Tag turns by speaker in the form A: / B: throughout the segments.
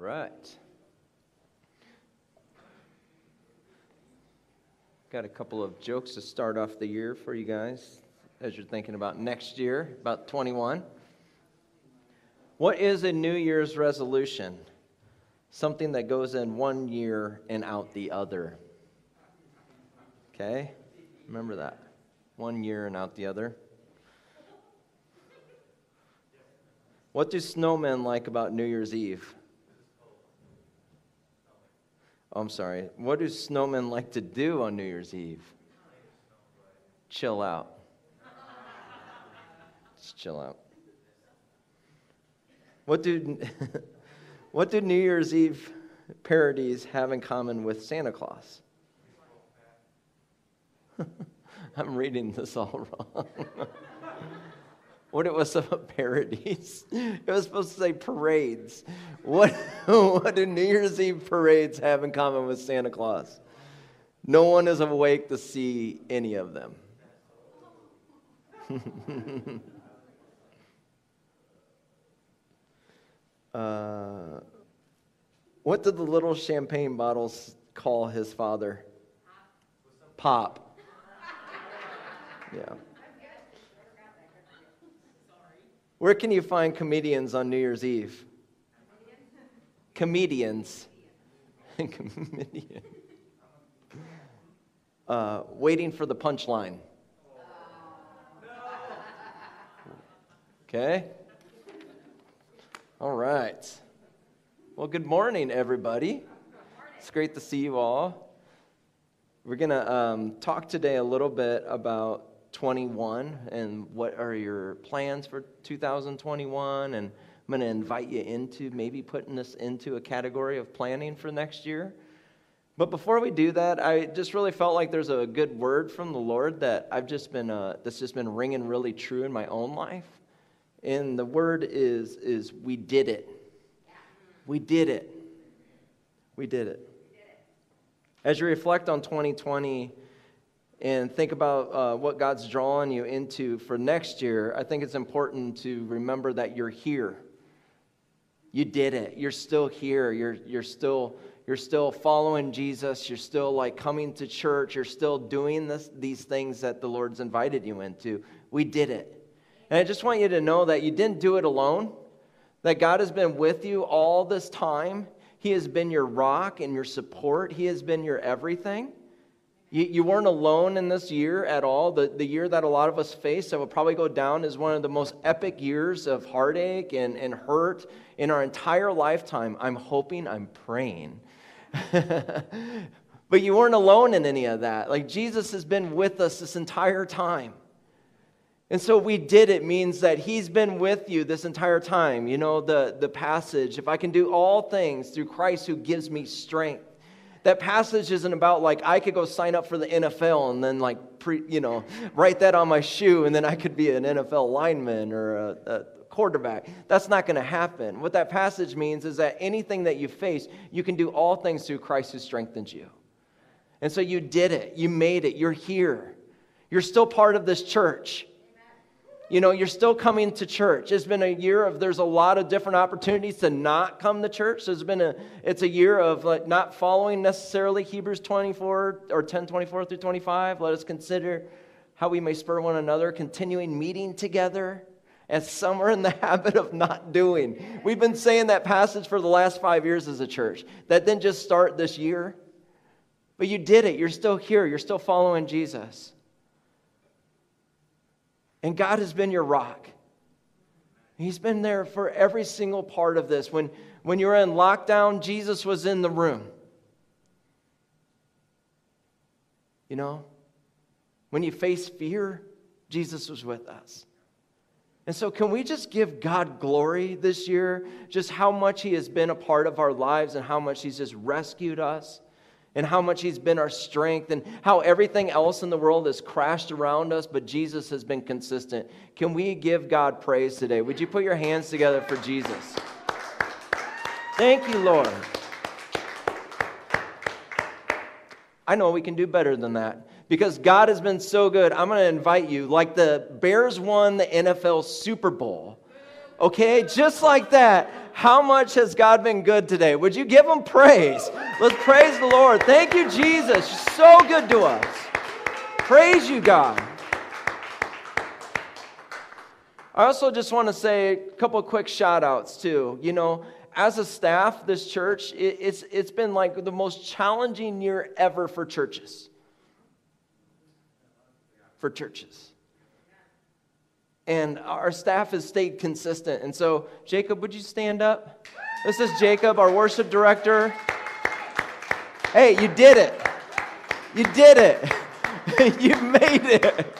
A: Right. Got a couple of jokes to start off the year for you guys as you're thinking about next year, about 21. What is a New Year's resolution? Something that goes in one year and out the other. Okay? Remember that. One year and out the other. What do snowmen like about New Year's Eve? Oh, I'm sorry. What do snowmen like to do on New Year's Eve? Chill out. Just chill out. What do, what do New Year's Eve parodies have in common with Santa Claus? I'm reading this all wrong. What it was about parodies. It was supposed to say parades. What, what do New Year's Eve parades have in common with Santa Claus? No one is awake to see any of them. uh, what did the little champagne bottles call his father? Pop. Yeah. Where can you find comedians on New Year's Eve? Comedians. Comedian. Uh, waiting for the punchline. Okay? All right. Well, good morning, everybody. It's great to see you all. We're going to um, talk today a little bit about 21 and what are your plans for 2021 and i'm going to invite you into maybe putting this into a category of planning for next year. But before we do that i just really felt like there's a good word from the lord that i've just been uh, that's just been ringing really true in my own life. And the word is is we did it. We did it. We did it. As you reflect on 2020 and think about uh, what God's drawing you into for next year, I think it's important to remember that you're here. You did it. You're still here. You're, you're, still, you're still following Jesus. You're still like coming to church. You're still doing this, these things that the Lord's invited you into. We did it. And I just want you to know that you didn't do it alone, that God has been with you all this time. He has been your rock and your support, He has been your everything. You, you weren't alone in this year at all. The, the year that a lot of us face that will probably go down as one of the most epic years of heartache and, and hurt in our entire lifetime. I'm hoping, I'm praying. but you weren't alone in any of that. Like Jesus has been with us this entire time. And so we did it means that he's been with you this entire time. You know, the, the passage, if I can do all things through Christ who gives me strength that passage isn't about like I could go sign up for the NFL and then like pre, you know write that on my shoe and then I could be an NFL lineman or a, a quarterback. That's not going to happen. What that passage means is that anything that you face, you can do all things through Christ who strengthens you. And so you did it. You made it. You're here. You're still part of this church you know, you're still coming to church. It's been a year of there's a lot of different opportunities to not come to church. There's been a it's a year of like not following necessarily Hebrews 24 or 10 24 through 25. Let us consider how we may spur one another, continuing meeting together as some are in the habit of not doing. We've been saying that passage for the last five years as a church. That didn't just start this year, but you did it. You're still here. You're still following Jesus. And God has been your rock. He's been there for every single part of this. When, when you were in lockdown, Jesus was in the room. You know, when you face fear, Jesus was with us. And so, can we just give God glory this year? Just how much He has been a part of our lives and how much He's just rescued us? And how much He's been our strength and how everything else in the world has crashed around us, but Jesus has been consistent. Can we give God praise today? Would you put your hands together for Jesus? Thank you, Lord. I know we can do better than that because God has been so good. I'm going to invite you, like the Bears won the NFL Super Bowl. Okay, just like that. How much has God been good today? Would you give him praise? Let's praise the Lord. Thank you, Jesus. So good to us. Praise you, God. I also just want to say a couple quick shout outs, too. You know, as a staff, this church, it, it's, it's been like the most challenging year ever for churches. For churches. And our staff has stayed consistent. And so, Jacob, would you stand up? This is Jacob, our worship director. Hey, you did it. You did it. you made it.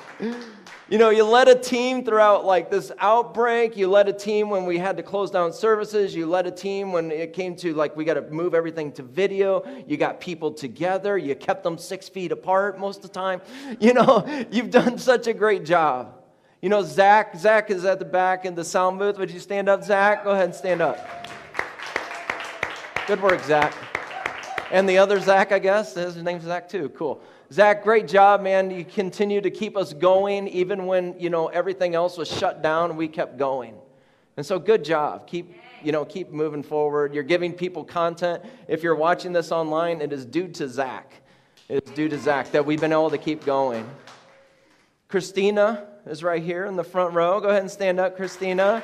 A: You know, you led a team throughout like this outbreak. You led a team when we had to close down services. You led a team when it came to like we got to move everything to video. You got people together. You kept them six feet apart most of the time. You know, you've done such a great job. You know, Zach, Zach is at the back in the sound booth. Would you stand up, Zach? Go ahead and stand up. Good work, Zach. And the other Zach, I guess, his name's Zach too. Cool. Zach, great job, man. You continue to keep us going even when, you know, everything else was shut down, we kept going. And so good job. Keep, you know, keep moving forward. You're giving people content. If you're watching this online, it is due to Zach. It's due to Zach that we've been able to keep going. Christina is right here in the front row. Go ahead and stand up, Christina.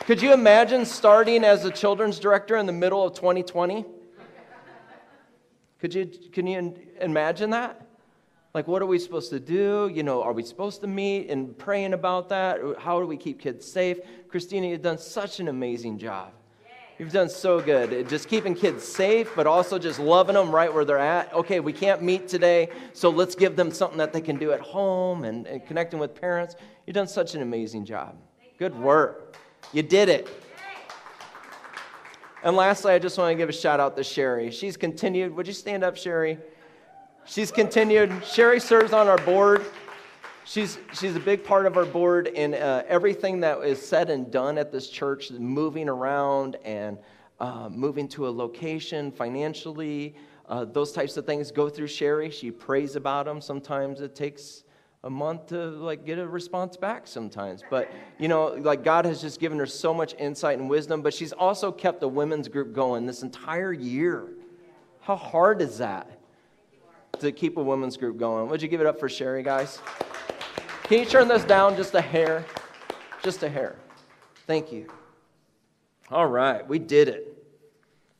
A: Could you imagine starting as a children's director in the middle of 2020? Could you, can you imagine that? Like, what are we supposed to do? You know, are we supposed to meet and praying about that? How do we keep kids safe? Christina, you've done such an amazing job. You've done so good. Just keeping kids safe, but also just loving them right where they're at. Okay, we can't meet today, so let's give them something that they can do at home and, and connecting with parents. You've done such an amazing job. Good work. You did it. And lastly, I just want to give a shout out to Sherry. She's continued. Would you stand up, Sherry? She's continued. Sherry serves on our board. She's, she's a big part of our board, and uh, everything that is said and done at this church, moving around and uh, moving to a location financially, uh, those types of things go through Sherry. She prays about them. Sometimes it takes a month to like get a response back sometimes but you know like god has just given her so much insight and wisdom but she's also kept the women's group going this entire year how hard is that to keep a women's group going would you give it up for sherry guys can you turn this down just a hair just a hair thank you all right we did it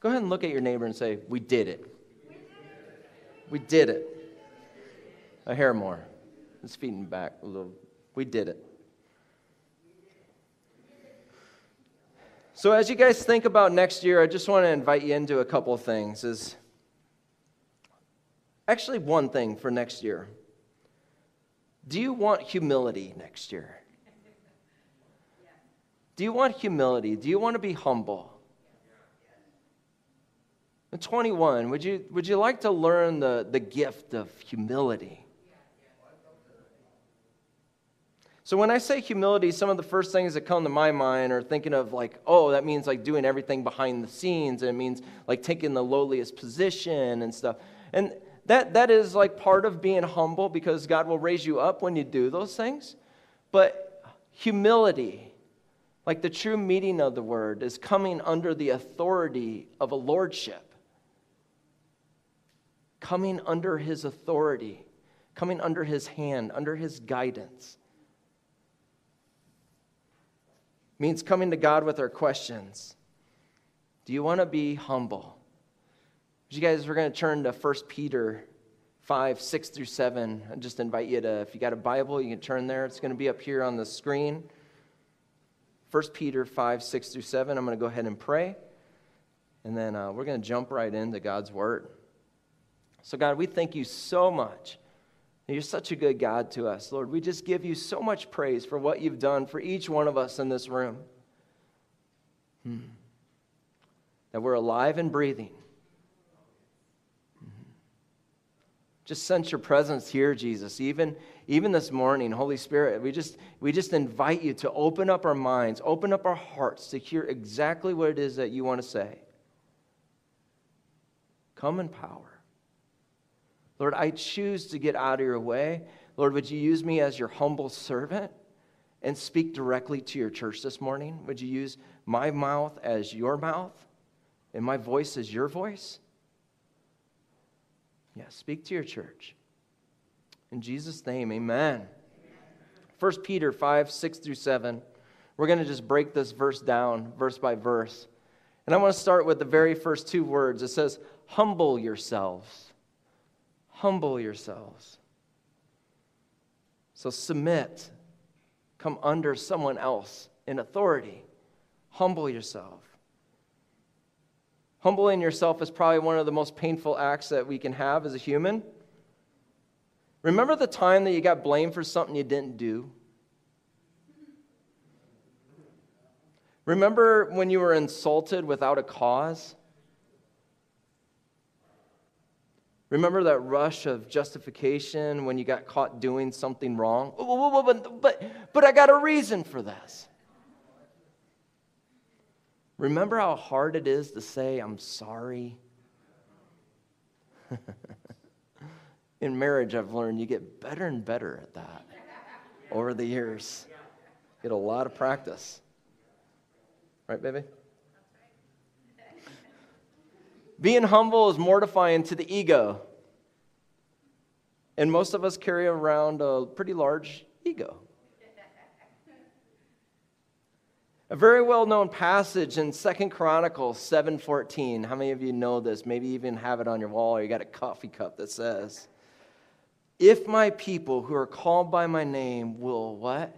A: go ahead and look at your neighbor and say we did it we did it a hair more Let's feeding back a little. We did it. So as you guys think about next year, I just want to invite you into a couple of things. Is actually one thing for next year. Do you want humility next year? Do you want humility? Do you want to be humble? At 21, would you, would you like to learn the, the gift of humility? So when I say humility, some of the first things that come to my mind are thinking of like, oh, that means like doing everything behind the scenes, and it means like taking the lowliest position and stuff. And that that is like part of being humble because God will raise you up when you do those things. But humility, like the true meaning of the word, is coming under the authority of a lordship. Coming under his authority, coming under his hand, under his guidance. means coming to God with our questions. Do you want to be humble? You guys, we're going to turn to 1 Peter 5, 6 through 7. I just invite you to, if you got a Bible, you can turn there. It's going to be up here on the screen. 1 Peter 5, 6 through 7. I'm going to go ahead and pray. And then uh, we're going to jump right into God's Word. So, God, we thank you so much you're such a good God to us, Lord. We just give you so much praise for what you've done for each one of us in this room. Hmm. That we're alive and breathing. Hmm. Just sense your presence here, Jesus. Even, even this morning, Holy Spirit, we just, we just invite you to open up our minds, open up our hearts to hear exactly what it is that you want to say. Come in power. Lord, I choose to get out of your way. Lord, would you use me as your humble servant and speak directly to your church this morning? Would you use my mouth as your mouth and my voice as your voice? Yeah, speak to your church. In Jesus' name, amen. 1 Peter 5, 6 through 7. We're going to just break this verse down, verse by verse. And I want to start with the very first two words. It says, Humble yourselves. Humble yourselves. So submit, come under someone else in authority. Humble yourself. Humbling yourself is probably one of the most painful acts that we can have as a human. Remember the time that you got blamed for something you didn't do? Remember when you were insulted without a cause? Remember that rush of justification when you got caught doing something wrong? But, but, but I got a reason for this. Remember how hard it is to say, I'm sorry? In marriage, I've learned you get better and better at that over the years. Get a lot of practice. Right, baby? Being humble is mortifying to the ego. And most of us carry around a pretty large ego. A very well-known passage in Second Chronicles 7:14. How many of you know this? Maybe even have it on your wall or you got a coffee cup that says, "If my people who are called by my name will what?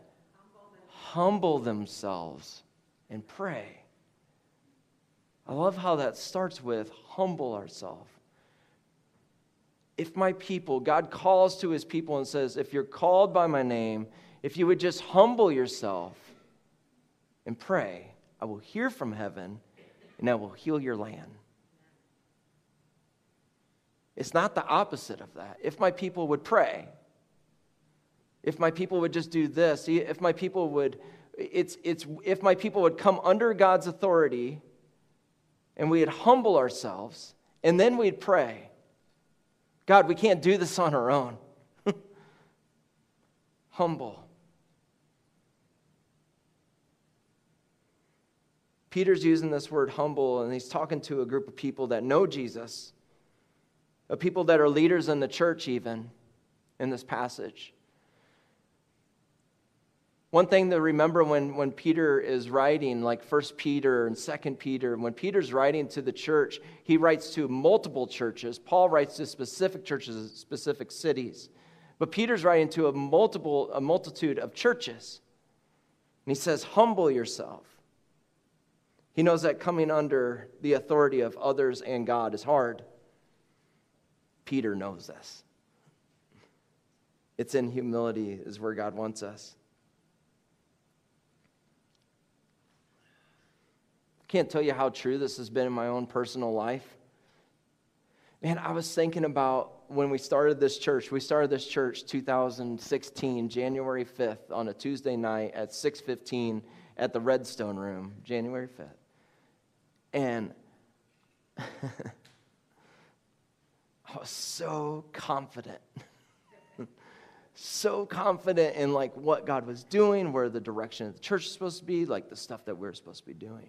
A: Humble themselves and pray. I love how that starts with humble ourselves. If my people, God calls to his people and says, if you're called by my name, if you would just humble yourself and pray, I will hear from heaven and I will heal your land. It's not the opposite of that. If my people would pray, if my people would just do this, if my people would it's, it's if my people would come under God's authority and we'd humble ourselves and then we'd pray God, we can't do this on our own. humble. Peter's using this word humble, and he's talking to a group of people that know Jesus, of people that are leaders in the church, even in this passage. One thing to remember when, when Peter is writing, like First Peter and Second Peter, when Peter's writing to the church, he writes to multiple churches. Paul writes to specific churches, specific cities. But Peter's writing to a multiple, a multitude of churches. And he says, Humble yourself. He knows that coming under the authority of others and God is hard. Peter knows this. It's in humility, is where God wants us. Can't tell you how true this has been in my own personal life. Man, I was thinking about when we started this church. We started this church 2016, January 5th, on a Tuesday night at 6:15 at the Redstone Room, January 5th. And I was so confident. so confident in like what God was doing, where the direction of the church is supposed to be, like the stuff that we're supposed to be doing.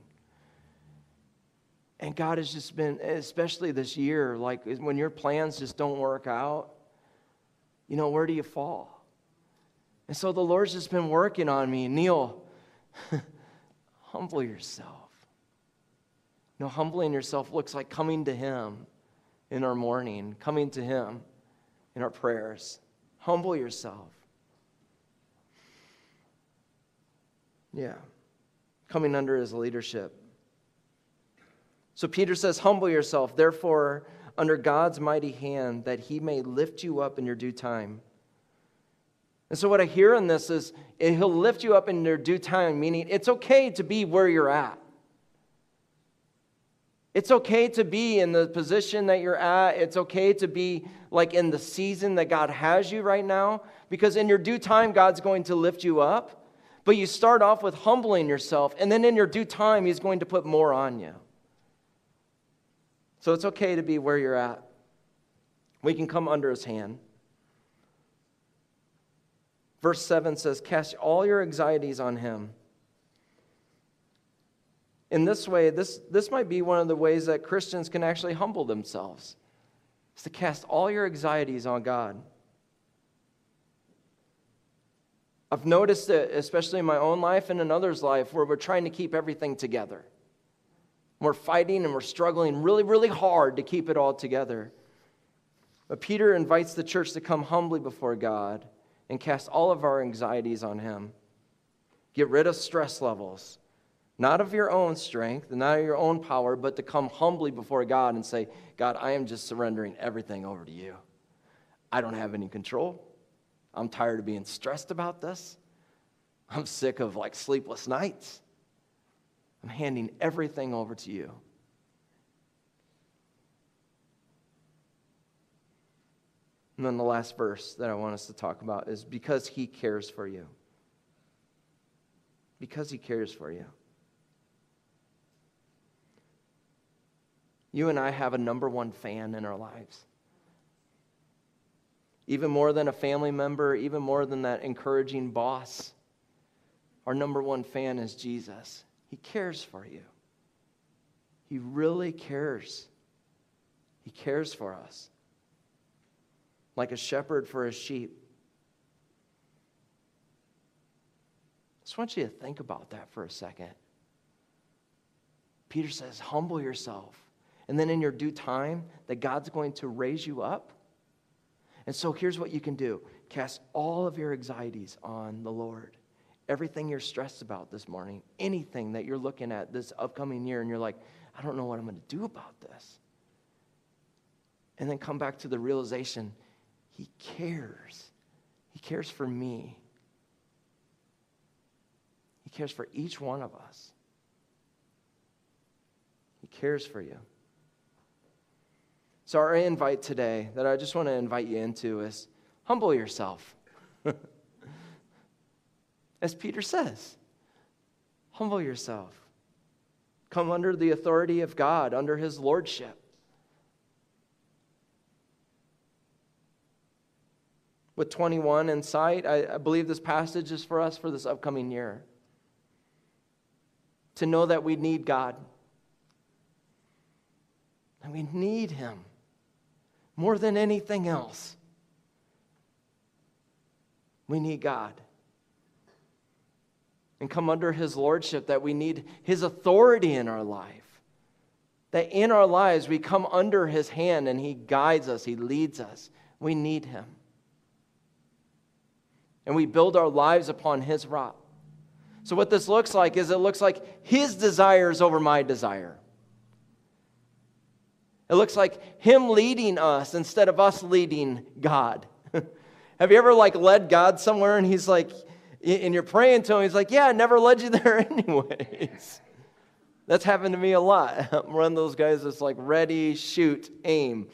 A: And God has just been, especially this year, like when your plans just don't work out, you know, where do you fall? And so the Lord's just been working on me. Neil, humble yourself. Know, humbling yourself looks like coming to Him in our morning, coming to Him in our prayers. Humble yourself. Yeah. Coming under His leadership. So Peter says, Humble yourself, therefore, under God's mighty hand, that he may lift you up in your due time. And so, what I hear in this is, he'll lift you up in your due time, meaning it's okay to be where you're at. It's okay to be in the position that you're at. It's okay to be like in the season that God has you right now, because in your due time, God's going to lift you up. But you start off with humbling yourself, and then in your due time, He's going to put more on you. So it's okay to be where you're at. We can come under his hand. Verse 7 says, Cast all your anxieties on him in this way, this, this might be one of the ways that Christians can actually humble themselves, is to cast all your anxieties on God. I've noticed it, especially in my own life and in others' life, where we're trying to keep everything together. We're fighting and we're struggling really, really hard to keep it all together. But Peter invites the church to come humbly before God and cast all of our anxieties on Him. Get rid of stress levels not of your own strength, not of your own power, but to come humbly before God and say, God, I am just surrendering everything over to you. I don't have any control. I'm tired of being stressed about this. I'm sick of like sleepless nights. I'm handing everything over to you. And then the last verse that I want us to talk about is because he cares for you. Because he cares for you. You and I have a number one fan in our lives. Even more than a family member, even more than that encouraging boss, our number one fan is Jesus. He cares for you. He really cares. He cares for us like a shepherd for his sheep. I just want you to think about that for a second. Peter says, Humble yourself and then in your due time, that God's going to raise you up. And so here's what you can do cast all of your anxieties on the Lord. Everything you're stressed about this morning, anything that you're looking at this upcoming year, and you're like, I don't know what I'm going to do about this. And then come back to the realization He cares. He cares for me. He cares for each one of us. He cares for you. So, our invite today that I just want to invite you into is humble yourself. As Peter says, humble yourself. Come under the authority of God, under his lordship. With 21 in sight, I, I believe this passage is for us for this upcoming year. To know that we need God, and we need him more than anything else. We need God. And come under His Lordship, that we need His authority in our life. That in our lives we come under His hand and He guides us, He leads us. We need Him. And we build our lives upon His rock. So, what this looks like is it looks like His desires over my desire. It looks like Him leading us instead of us leading God. Have you ever like led God somewhere and He's like, and you're praying to Him, He's like, yeah, I never led you there anyways. That's happened to me a lot. I'm one of those guys that's like ready, shoot, aim.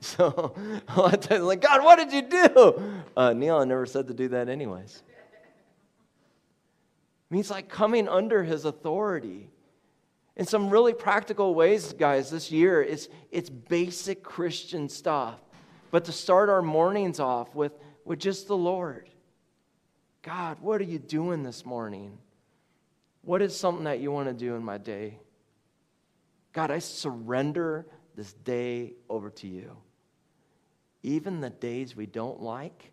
A: so a lot of times, like, God, what did you do? Uh, Neil, I never said to do that anyways. Means like coming under his authority in some really practical ways, guys, this year, it's, it's basic Christian stuff. But to start our mornings off with, with just the Lord God, what are you doing this morning? What is something that you want to do in my day? God, I surrender this day over to you. Even the days we don't like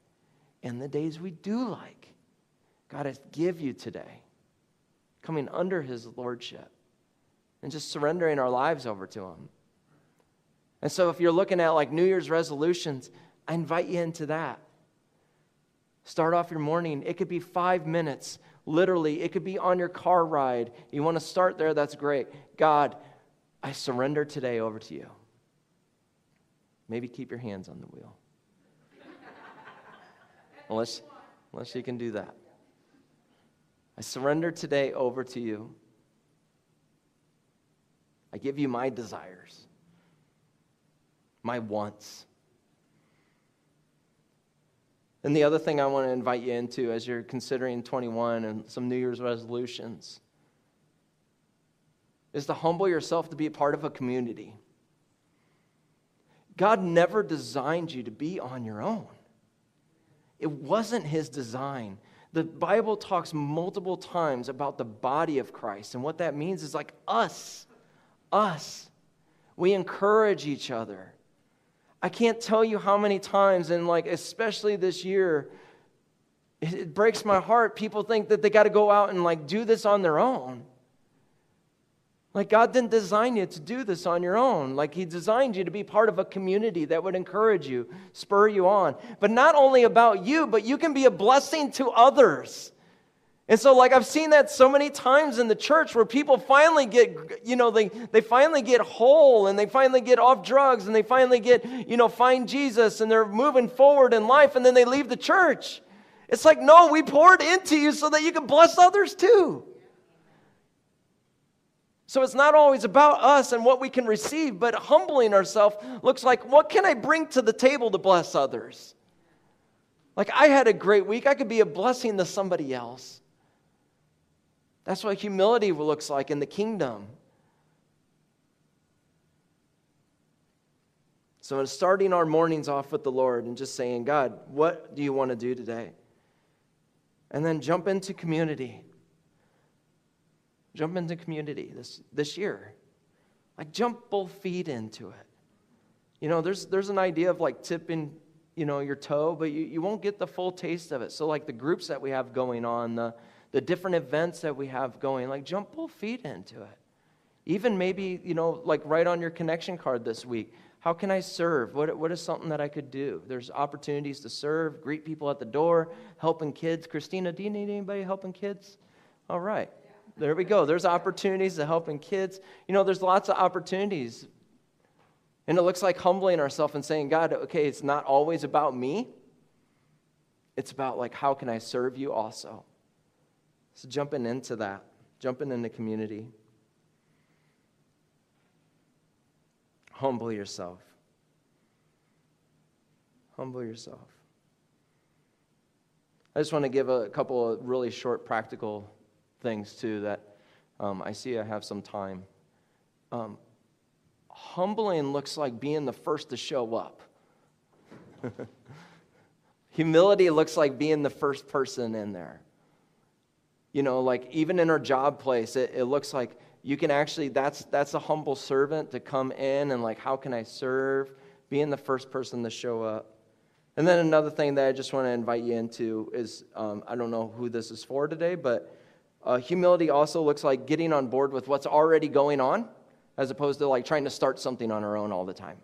A: and the days we do like. God, I give you today, coming under his lordship and just surrendering our lives over to Him. And so, if you're looking at like New Year's resolutions, I invite you into that. Start off your morning. It could be five minutes, literally. It could be on your car ride. You want to start there, that's great. God, I surrender today over to you. Maybe keep your hands on the wheel. unless, unless you can do that. I surrender today over to you. I give you my desires, my wants. And the other thing I want to invite you into as you're considering 21 and some New Year's resolutions is to humble yourself to be a part of a community. God never designed you to be on your own. It wasn't His design The Bible talks multiple times about the body of Christ, and what that means is like us, us. We encourage each other. I can't tell you how many times, and like especially this year, it breaks my heart. People think that they got to go out and like do this on their own. Like, God didn't design you to do this on your own. Like, He designed you to be part of a community that would encourage you, spur you on. But not only about you, but you can be a blessing to others. And so, like, I've seen that so many times in the church where people finally get, you know, they, they finally get whole and they finally get off drugs and they finally get, you know, find Jesus and they're moving forward in life and then they leave the church. It's like, no, we poured into you so that you can bless others too. So it's not always about us and what we can receive, but humbling ourselves looks like what can I bring to the table to bless others? Like I had a great week, I could be a blessing to somebody else. That's what humility looks like in the kingdom. So, in starting our mornings off with the Lord and just saying, God, what do you want to do today? And then jump into community. Jump into community this, this year. Like, jump both feet into it. You know, there's, there's an idea of like tipping, you know, your toe, but you, you won't get the full taste of it. So, like, the groups that we have going on, the, the different events that we have going, like, jump both feet into it. Even maybe, you know, like, write on your connection card this week. How can I serve? What, what is something that I could do? There's opportunities to serve, greet people at the door, helping kids. Christina, do you need anybody helping kids? All right. There we go. There's opportunities to helping kids. You know, there's lots of opportunities. And it looks like humbling ourselves and saying, God, okay, it's not always about me. It's about like, how can I serve you also? So jumping into that, jumping into community. Humble yourself. Humble yourself. I just want to give a couple of really short practical things too that um, I see I have some time. Um, humbling looks like being the first to show up. Humility looks like being the first person in there. You know, like even in our job place, it, it looks like you can actually, that's, that's a humble servant to come in and like, how can I serve? Being the first person to show up. And then another thing that I just want to invite you into is um, I don't know who this is for today, but uh, humility also looks like getting on board with what's already going on, as opposed to like trying to start something on our own all the time.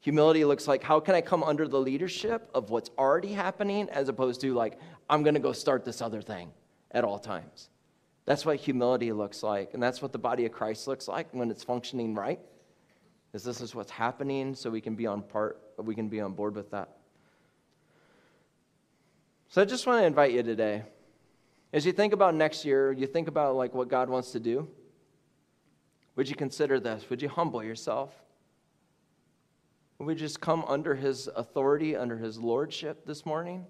A: Humility looks like how can I come under the leadership of what's already happening, as opposed to like I'm going to go start this other thing at all times. That's what humility looks like, and that's what the body of Christ looks like when it's functioning right. Is this is what's happening, so we can be on part, we can be on board with that. So I just want to invite you today as you think about next year, you think about like what God wants to do. Would you consider this? Would you humble yourself? Would we just come under his authority, under his lordship this morning?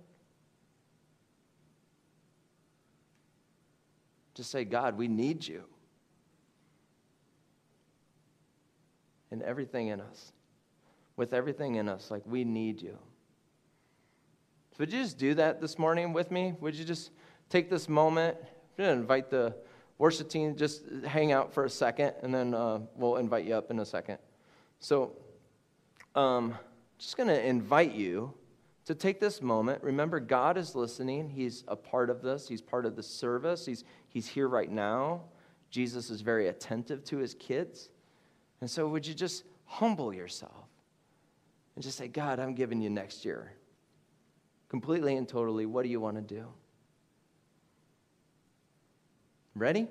A: Just say, God, we need you. And everything in us. With everything in us, like we need you. So would you just do that this morning with me? Would you just take this moment. I'm going to invite the worship team, just hang out for a second, and then uh, we'll invite you up in a second. So, um, just going to invite you to take this moment. Remember, God is listening. He's a part of this, He's part of the service, He's, he's here right now. Jesus is very attentive to His kids. And so, would you just humble yourself and just say, God, I'm giving you next year. Completely and totally, what do you want to do? Ready?